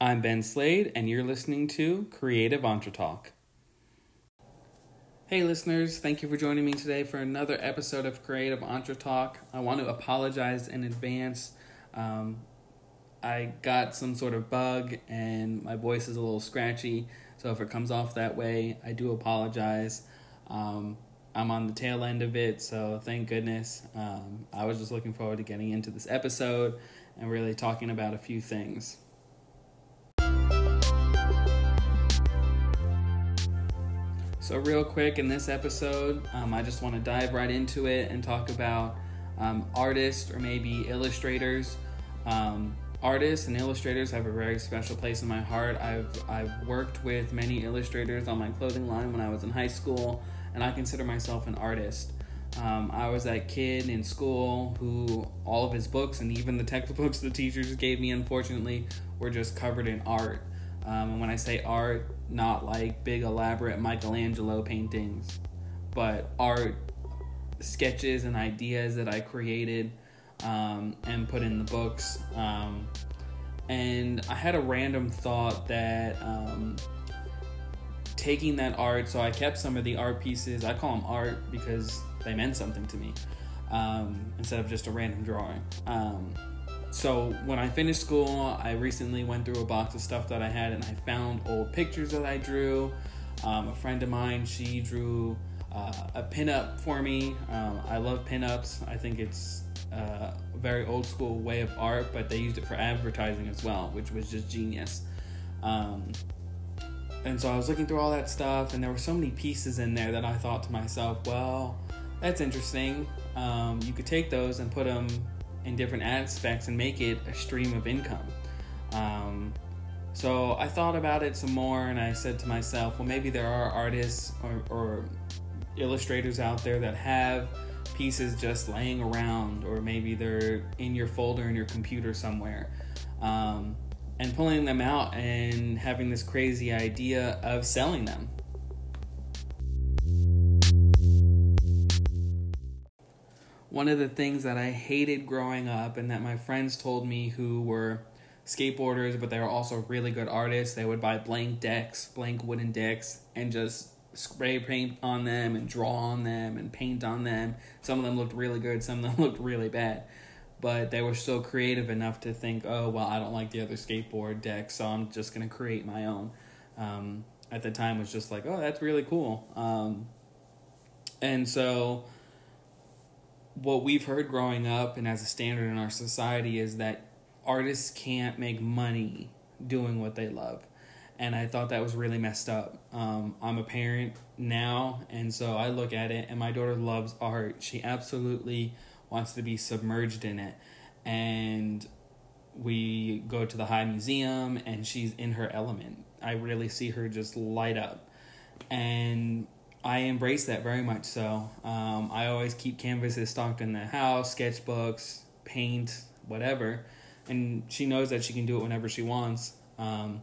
I'm Ben Slade, and you're listening to Creative Entre Talk. Hey, listeners, thank you for joining me today for another episode of Creative Entre Talk. I want to apologize in advance. Um, I got some sort of bug, and my voice is a little scratchy, so if it comes off that way, I do apologize. Um, I'm on the tail end of it, so thank goodness. Um, I was just looking forward to getting into this episode and really talking about a few things. So, real quick in this episode, um, I just want to dive right into it and talk about um, artists or maybe illustrators. Um, artists and illustrators have a very special place in my heart. I've I've worked with many illustrators on my clothing line when I was in high school, and I consider myself an artist. Um, I was that kid in school who all of his books and even the textbooks the teachers gave me, unfortunately, were just covered in art. Um, and when I say art, not like big elaborate Michelangelo paintings, but art sketches and ideas that I created um, and put in the books. Um, and I had a random thought that um, taking that art, so I kept some of the art pieces. I call them art because they meant something to me um, instead of just a random drawing. So when I finished school, I recently went through a box of stuff that I had, and I found old pictures that I drew. Um, a friend of mine, she drew uh, a pinup for me. Um, I love pinups. I think it's uh, a very old school way of art, but they used it for advertising as well, which was just genius. Um, and so I was looking through all that stuff, and there were so many pieces in there that I thought to myself, well, that's interesting. Um, you could take those and put them in different aspects and make it a stream of income. Um, so I thought about it some more and I said to myself, well, maybe there are artists or, or illustrators out there that have pieces just laying around, or maybe they're in your folder in your computer somewhere. Um, and pulling them out and having this crazy idea of selling them. One of the things that I hated growing up and that my friends told me who were skateboarders, but they were also really good artists, they would buy blank decks, blank wooden decks, and just spray paint on them and draw on them and paint on them. Some of them looked really good, some of them looked really bad. But they were still creative enough to think, oh, well, I don't like the other skateboard deck, so I'm just going to create my own. Um, at the time, was just like, oh, that's really cool. Um, and so what we've heard growing up and as a standard in our society is that artists can't make money doing what they love. And I thought that was really messed up. Um, I'm a parent now, and so I look at it, and my daughter loves art. She absolutely wants to be submerged in it. And we go to the High Museum, and she's in her element. I really see her just light up. And I embrace that very much so. Um, I always keep canvases stocked in the house, sketchbooks, paint, whatever. And she knows that she can do it whenever she wants. Um,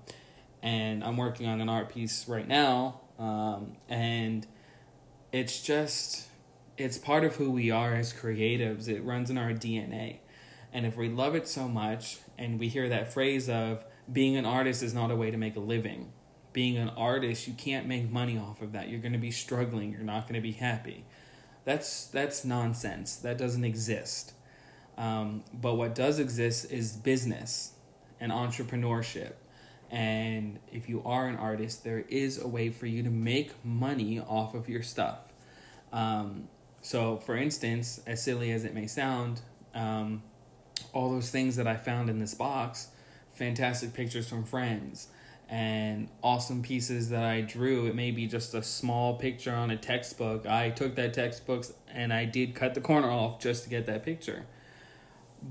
and I'm working on an art piece right now. Um, and it's just, it's part of who we are as creatives. It runs in our DNA. And if we love it so much, and we hear that phrase of being an artist is not a way to make a living, being an artist, you can't make money off of that. You're going to be struggling. You're not going to be happy. That's that's nonsense. That doesn't exist. Um, but what does exist is business and entrepreneurship. And if you are an artist, there is a way for you to make money off of your stuff. Um, so, for instance, as silly as it may sound, um, all those things that I found in this box, fantastic pictures from friends, and awesome pieces that I drew. It may be just a small picture on a textbook. I took that textbook and I did cut the corner off just to get that picture.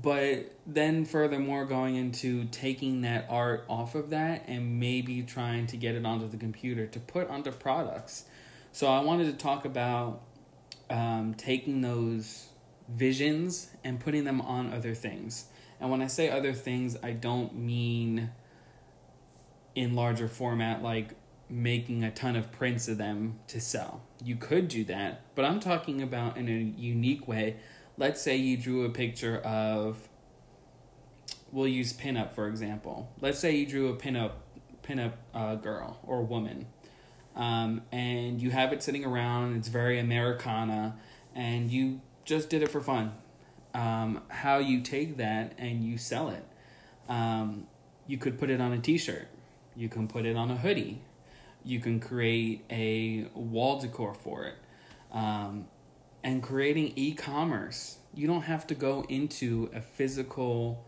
But then, furthermore, going into taking that art off of that and maybe trying to get it onto the computer to put onto products. So, I wanted to talk about um, taking those visions and putting them on other things. And when I say other things, I don't mean in larger format, like making a ton of prints of them to sell. You could do that, but I'm talking about in a unique way. Let's say you drew a picture of we'll use pinup for example. Let's say you drew a pinup pinup uh, girl or woman, um, and you have it sitting around. It's very Americana, and you just did it for fun. Um, how you take that and you sell it. Um, you could put it on a T-shirt. You can put it on a hoodie. You can create a wall decor for it. Um, and creating e-commerce. You don't have to go into a physical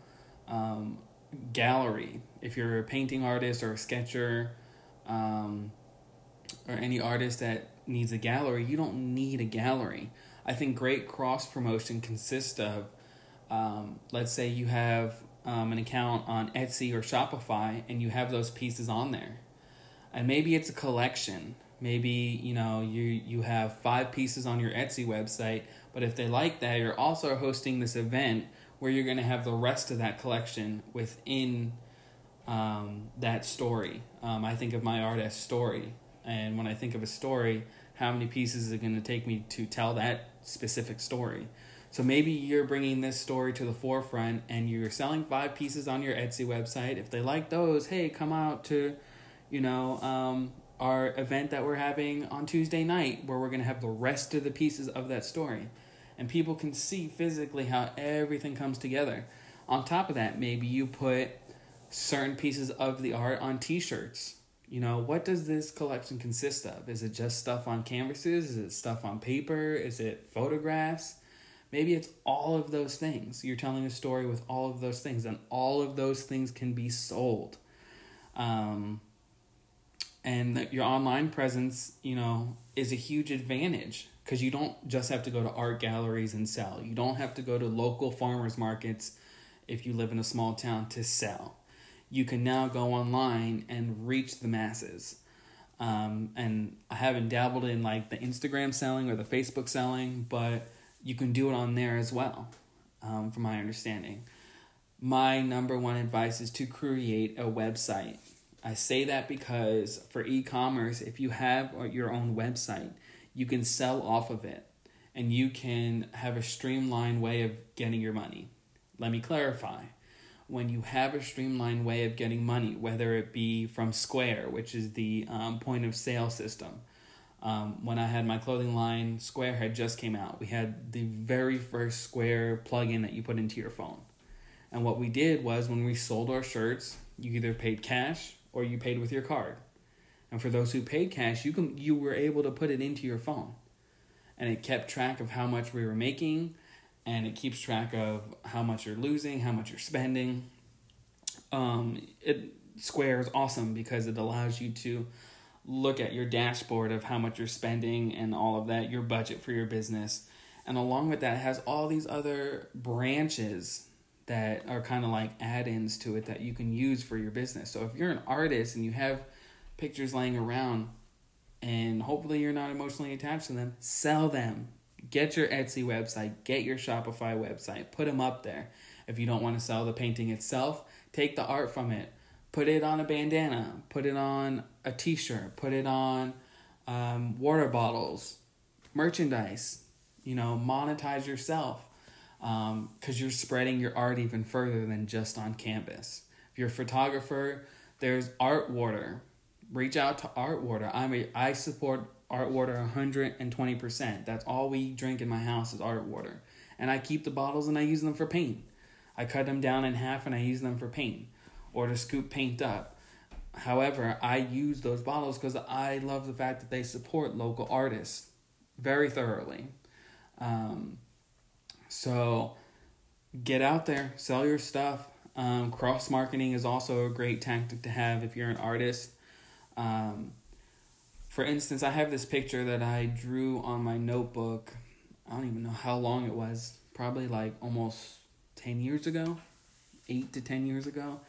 um, gallery if you're a painting artist or a sketcher um, or any artist that needs a gallery. You don't need a gallery. I think great cross promotion consists of, um, let's say you have um, an account on Etsy or Shopify and you have those pieces on there. And maybe it's a collection. Maybe, you know, you you have five pieces on your Etsy website, but if they like that, you're also hosting this event where you're going to have the rest of that collection within um, that story. Um, I think of my art as story. And when I think of a story, how many pieces is it going to take me to tell that specific story? So maybe you're bringing this story to the forefront and you're selling five pieces on your Etsy website. If they like those, hey, come out to, you know, um, our event that we're having on Tuesday night where we're going to have the rest of the pieces of that story. And people can see physically how everything comes together. On top of that, maybe you put certain pieces of the art on t shirts. You know, what does this collection consist of? Is it just stuff on canvases? Is it stuff on paper? Is it photographs? Maybe it's all of those things. You're telling a story with all of those things, and all of those things can be sold. Um, and your online presence, you know, is a huge advantage because you don't just have to go to art galleries and sell. You don't have to go to local farmers markets if you live in a small town to sell. You can now go online and reach the masses. Um, and I haven't dabbled in like the Instagram selling or the Facebook selling, but you can do it on there as well, um, from my understanding. My number one advice is to create a website. I say that because for e commerce, if you have your own website, you can sell off of it and you can have a streamlined way of getting your money. Let me clarify. When you have a streamlined way of getting money, whether it be from Square, which is the um, point of sale system, um, when I had my clothing line, Square had just came out. We had the very first Square plugin that you put into your phone. And what we did was when we sold our shirts, you either paid cash or you paid with your card. And for those who paid cash, you can you were able to put it into your phone. And it kept track of how much we were making and it keeps track of how much you're losing, how much you're spending. Um, it Square is awesome because it allows you to look at your dashboard of how much you're spending and all of that, your budget for your business. And along with that, has all these other branches that are kind of like add ins to it that you can use for your business. So if you're an artist and you have pictures laying around and hopefully you're not emotionally attached to them, sell them. Get your Etsy website, get your Shopify website, put them up there. If you don't want to sell the painting itself, take the art from it, put it on a bandana, put it on a t shirt, put it on um, water bottles, merchandise, you know, monetize yourself because um, you're spreading your art even further than just on canvas. If you're a photographer, there's Art Water. Reach out to Art Water. I'm I support Art Water 120%. That's all we drink in my house is Art Water. And I keep the bottles and I use them for paint. I cut them down in half and I use them for paint or to scoop paint up. However, I use those bottles because I love the fact that they support local artists very thoroughly. Um, so get out there, sell your stuff. Um, Cross marketing is also a great tactic to have if you're an artist. Um, for instance, I have this picture that I drew on my notebook. I don't even know how long it was. Probably like almost 10 years ago, 8 to 10 years ago.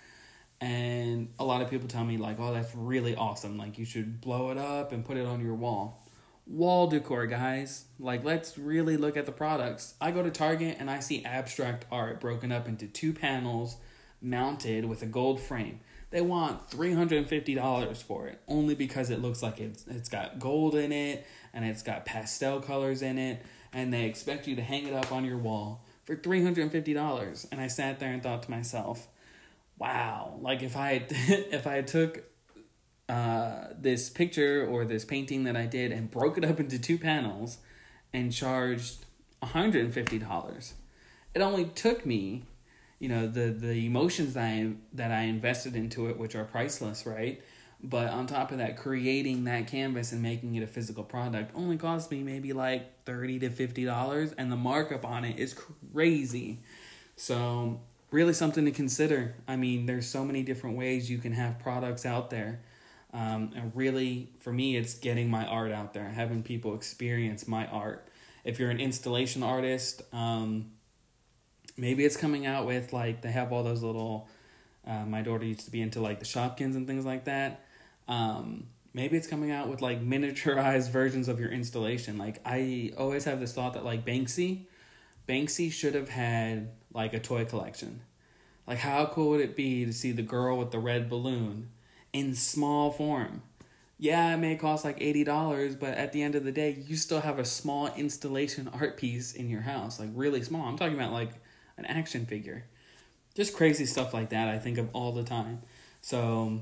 And a lot of people tell me, like, oh, that's really awesome. Like, you should blow it up and put it on your wall wall decor, guys. Like, let's really look at the products. I go to Target and I see abstract art broken up into two panels mounted with a gold frame. They want $350 for it only because it looks like it's, it's got gold in it and it's got pastel colors in it, and they expect you to hang it up on your wall for $350. And I sat there and thought to myself, wow, like if I if I took uh, this picture or this painting that I did and broke it up into two panels and charged $150. It only took me, you know, the the emotions that I that I invested into it which are priceless, right? But on top of that, creating that canvas and making it a physical product only cost me maybe like thirty to fifty dollars, and the markup on it is crazy. So really something to consider. I mean, there's so many different ways you can have products out there. Um, and really, for me, it's getting my art out there, having people experience my art. If you're an installation artist, um, maybe it's coming out with like they have all those little. Uh, my daughter used to be into like the Shopkins and things like that. Um, maybe it's coming out with like miniaturized versions of your installation. Like I always have this thought that like Banksy, Banksy should have had like a toy collection. Like how cool would it be to see the girl with the red balloon in small form? Yeah, it may cost like $80, but at the end of the day, you still have a small installation art piece in your house, like really small. I'm talking about like an action figure. Just crazy stuff like that I think of all the time. So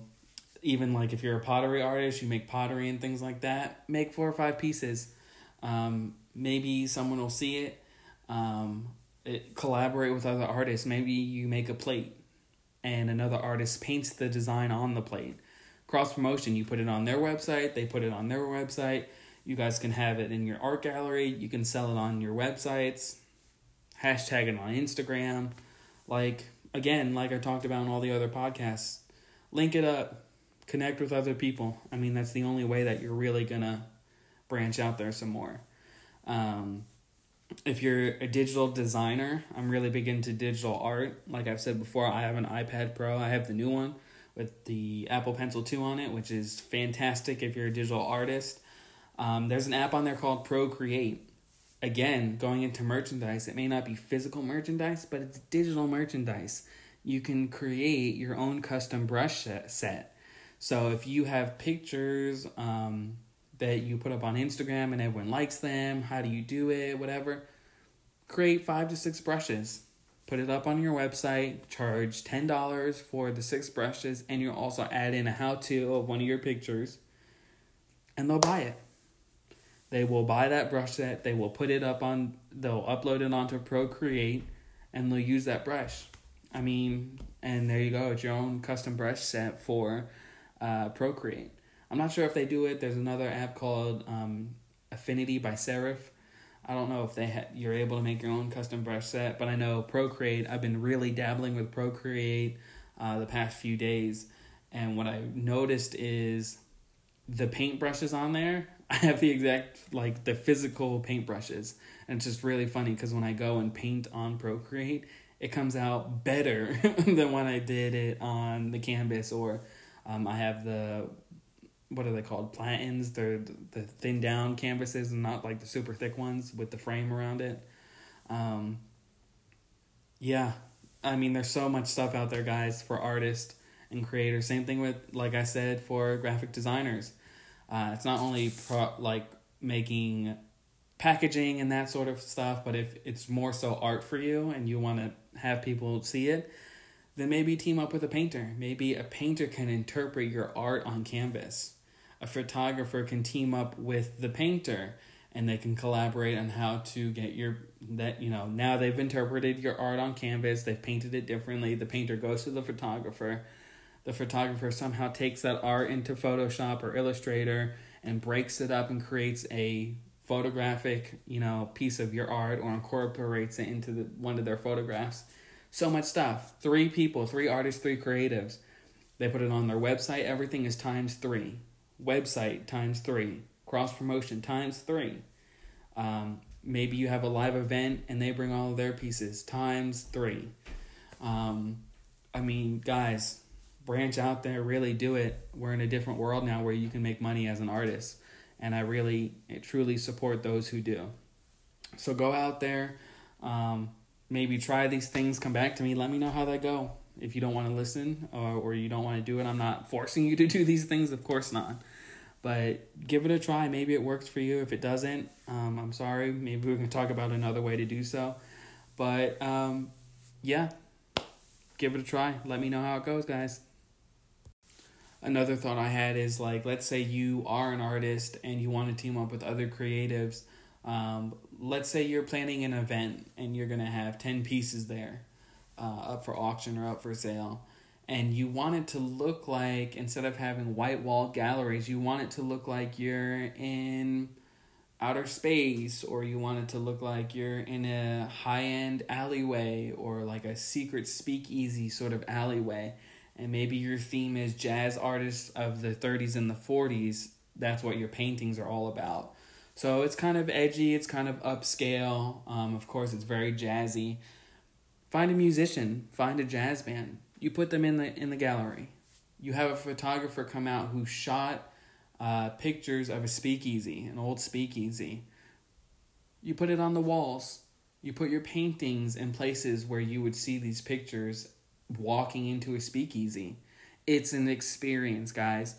even like if you're a pottery artist, you make pottery and things like that, make four or five pieces. Um, maybe someone will see it, um. Collaborate with other artists. Maybe you make a plate and another artist paints the design on the plate. Cross promotion, you put it on their website, they put it on their website. You guys can have it in your art gallery, you can sell it on your websites, hashtag it on Instagram. Like, again, like I talked about in all the other podcasts, link it up, connect with other people. I mean, that's the only way that you're really gonna branch out there some more. Um, if you're a digital designer, I'm really big into digital art. Like I've said before, I have an iPad Pro. I have the new one with the Apple Pencil 2 on it, which is fantastic if you're a digital artist. Um, there's an app on there called Procreate. Again, going into merchandise, it may not be physical merchandise, but it's digital merchandise. You can create your own custom brush set so if you have pictures um, that you put up on Instagram and everyone likes them, how do you do it, whatever, create five to six brushes. Put it up on your website, charge $10 for the six brushes, and you'll also add in a how to of one of your pictures, and they'll buy it. They will buy that brush set, they will put it up on, they'll upload it onto Procreate, and they'll use that brush. I mean, and there you go, it's your own custom brush set for uh, Procreate. I'm not sure if they do it. There's another app called um, Affinity by Serif. I don't know if they ha- you're able to make your own custom brush set, but I know Procreate. I've been really dabbling with Procreate uh, the past few days, and what I noticed is the paint brushes on there. I have the exact like the physical paint brushes, and it's just really funny because when I go and paint on Procreate, it comes out better than when I did it on the canvas or um, I have the what are they called? Platens. They're the thin down canvases and not like the super thick ones with the frame around it. Um, yeah, I mean, there's so much stuff out there, guys, for artists and creators. Same thing with, like I said, for graphic designers. Uh, it's not only pro- like making packaging and that sort of stuff, but if it's more so art for you and you want to have people see it, then maybe team up with a painter. Maybe a painter can interpret your art on canvas. A photographer can team up with the painter and they can collaborate on how to get your that you know now they've interpreted your art on canvas they've painted it differently the painter goes to the photographer the photographer somehow takes that art into photoshop or illustrator and breaks it up and creates a photographic you know piece of your art or incorporates it into the, one of their photographs so much stuff. Three people, three artists, three creatives. They put it on their website. Everything is times three. Website times three. Cross promotion times three. Um, maybe you have a live event and they bring all of their pieces times three. Um, I mean, guys, branch out there, really do it. We're in a different world now where you can make money as an artist. And I really, truly support those who do. So go out there. Um, maybe try these things, come back to me, let me know how they go. If you don't want to listen or, or you don't want to do it, I'm not forcing you to do these things, of course not. But give it a try. Maybe it works for you. If it doesn't, um, I'm sorry. Maybe we can talk about another way to do so. But um, yeah, give it a try. Let me know how it goes, guys. Another thought I had is like, let's say you are an artist and you want to team up with other creatives. Um, let's say you're planning an event and you're going to have 10 pieces there uh, up for auction or up for sale. And you want it to look like, instead of having white wall galleries, you want it to look like you're in outer space or you want it to look like you're in a high end alleyway or like a secret speakeasy sort of alleyway. And maybe your theme is jazz artists of the 30s and the 40s that's what your paintings are all about. So it's kind of edgy it's kind of upscale. Um, of course it's very jazzy find a musician find a jazz band you put them in the in the gallery you have a photographer come out who shot uh, pictures of a speakeasy, an old speakeasy. You put it on the walls. You put your paintings in places where you would see these pictures walking into a speakeasy. It's an experience, guys.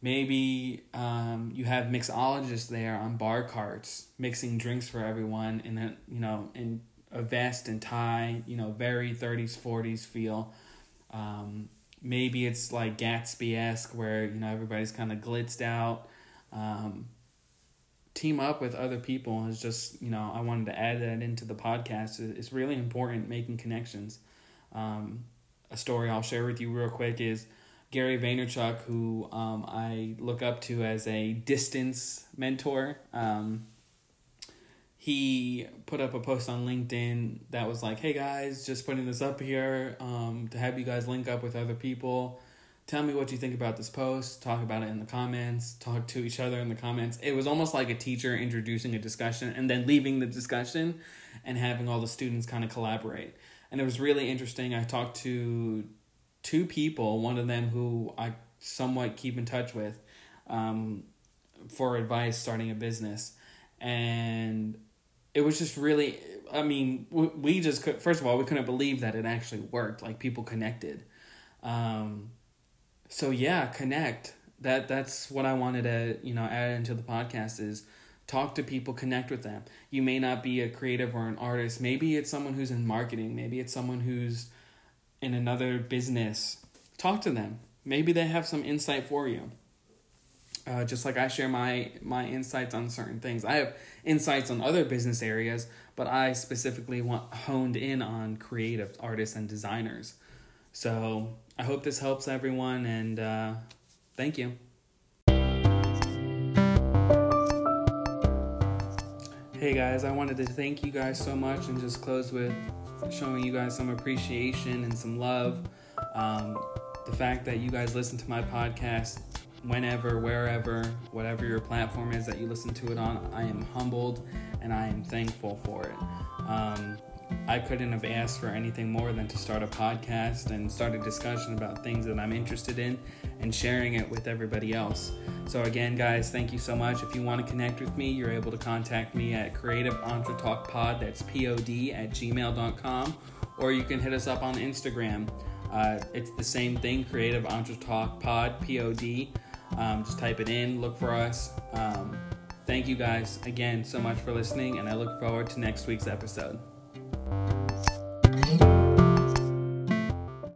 Maybe um, you have mixologists there on bar carts mixing drinks for everyone and then you know in a vest and tie, you know, very thirties forties feel. Um, maybe it's like Gatsby esque where you know everybody's kind of glitzed out. Um, team up with other people is just you know I wanted to add that into the podcast. It's really important making connections. Um, a story I'll share with you real quick is Gary Vaynerchuk, who um, I look up to as a distance mentor. He put up a post on LinkedIn that was like, "Hey guys, just putting this up here um, to have you guys link up with other people. Tell me what you think about this post. Talk about it in the comments. Talk to each other in the comments." It was almost like a teacher introducing a discussion and then leaving the discussion and having all the students kind of collaborate. And it was really interesting. I talked to two people, one of them who I somewhat keep in touch with um, for advice starting a business. And it was just really i mean we, just could first of all we couldn't believe that it actually worked like people connected. Um so yeah connect. That that's what i wanted to you know add into the podcast is talk to people connect with them. You may not be a creative or an artist. Maybe it's someone who's in marketing. Maybe it's someone who's in another business. Talk to them. Maybe they have some insight for you uh, just like I share my my insights on certain things. I have insights on other business areas, but I specifically want honed in on creative artists and designers. So I hope this helps everyone, and uh, thank you. Hey guys, I wanted to thank you guys so much and just close with showing you guys some appreciation and some love. Um, the fact that you guys listen to my podcast whenever, wherever, whatever your platform is that you listen to it on. I am humbled and I am thankful for it. Um, I couldn't have asked for anything more than to start a podcast and start a discussion about things that I'm interested in and sharing it with everybody else. So, again, guys, thank you so much. If you want to connect with me, you're able to contact me at Creative Entre Talk Pod, that's P O D, at gmail.com, or you can hit us up on Instagram. Uh, it's the same thing, Creative Entre Talk Pod, P O D. Um, just type it in, look for us. Um, thank you guys again so much for listening, and I look forward to next week's episode.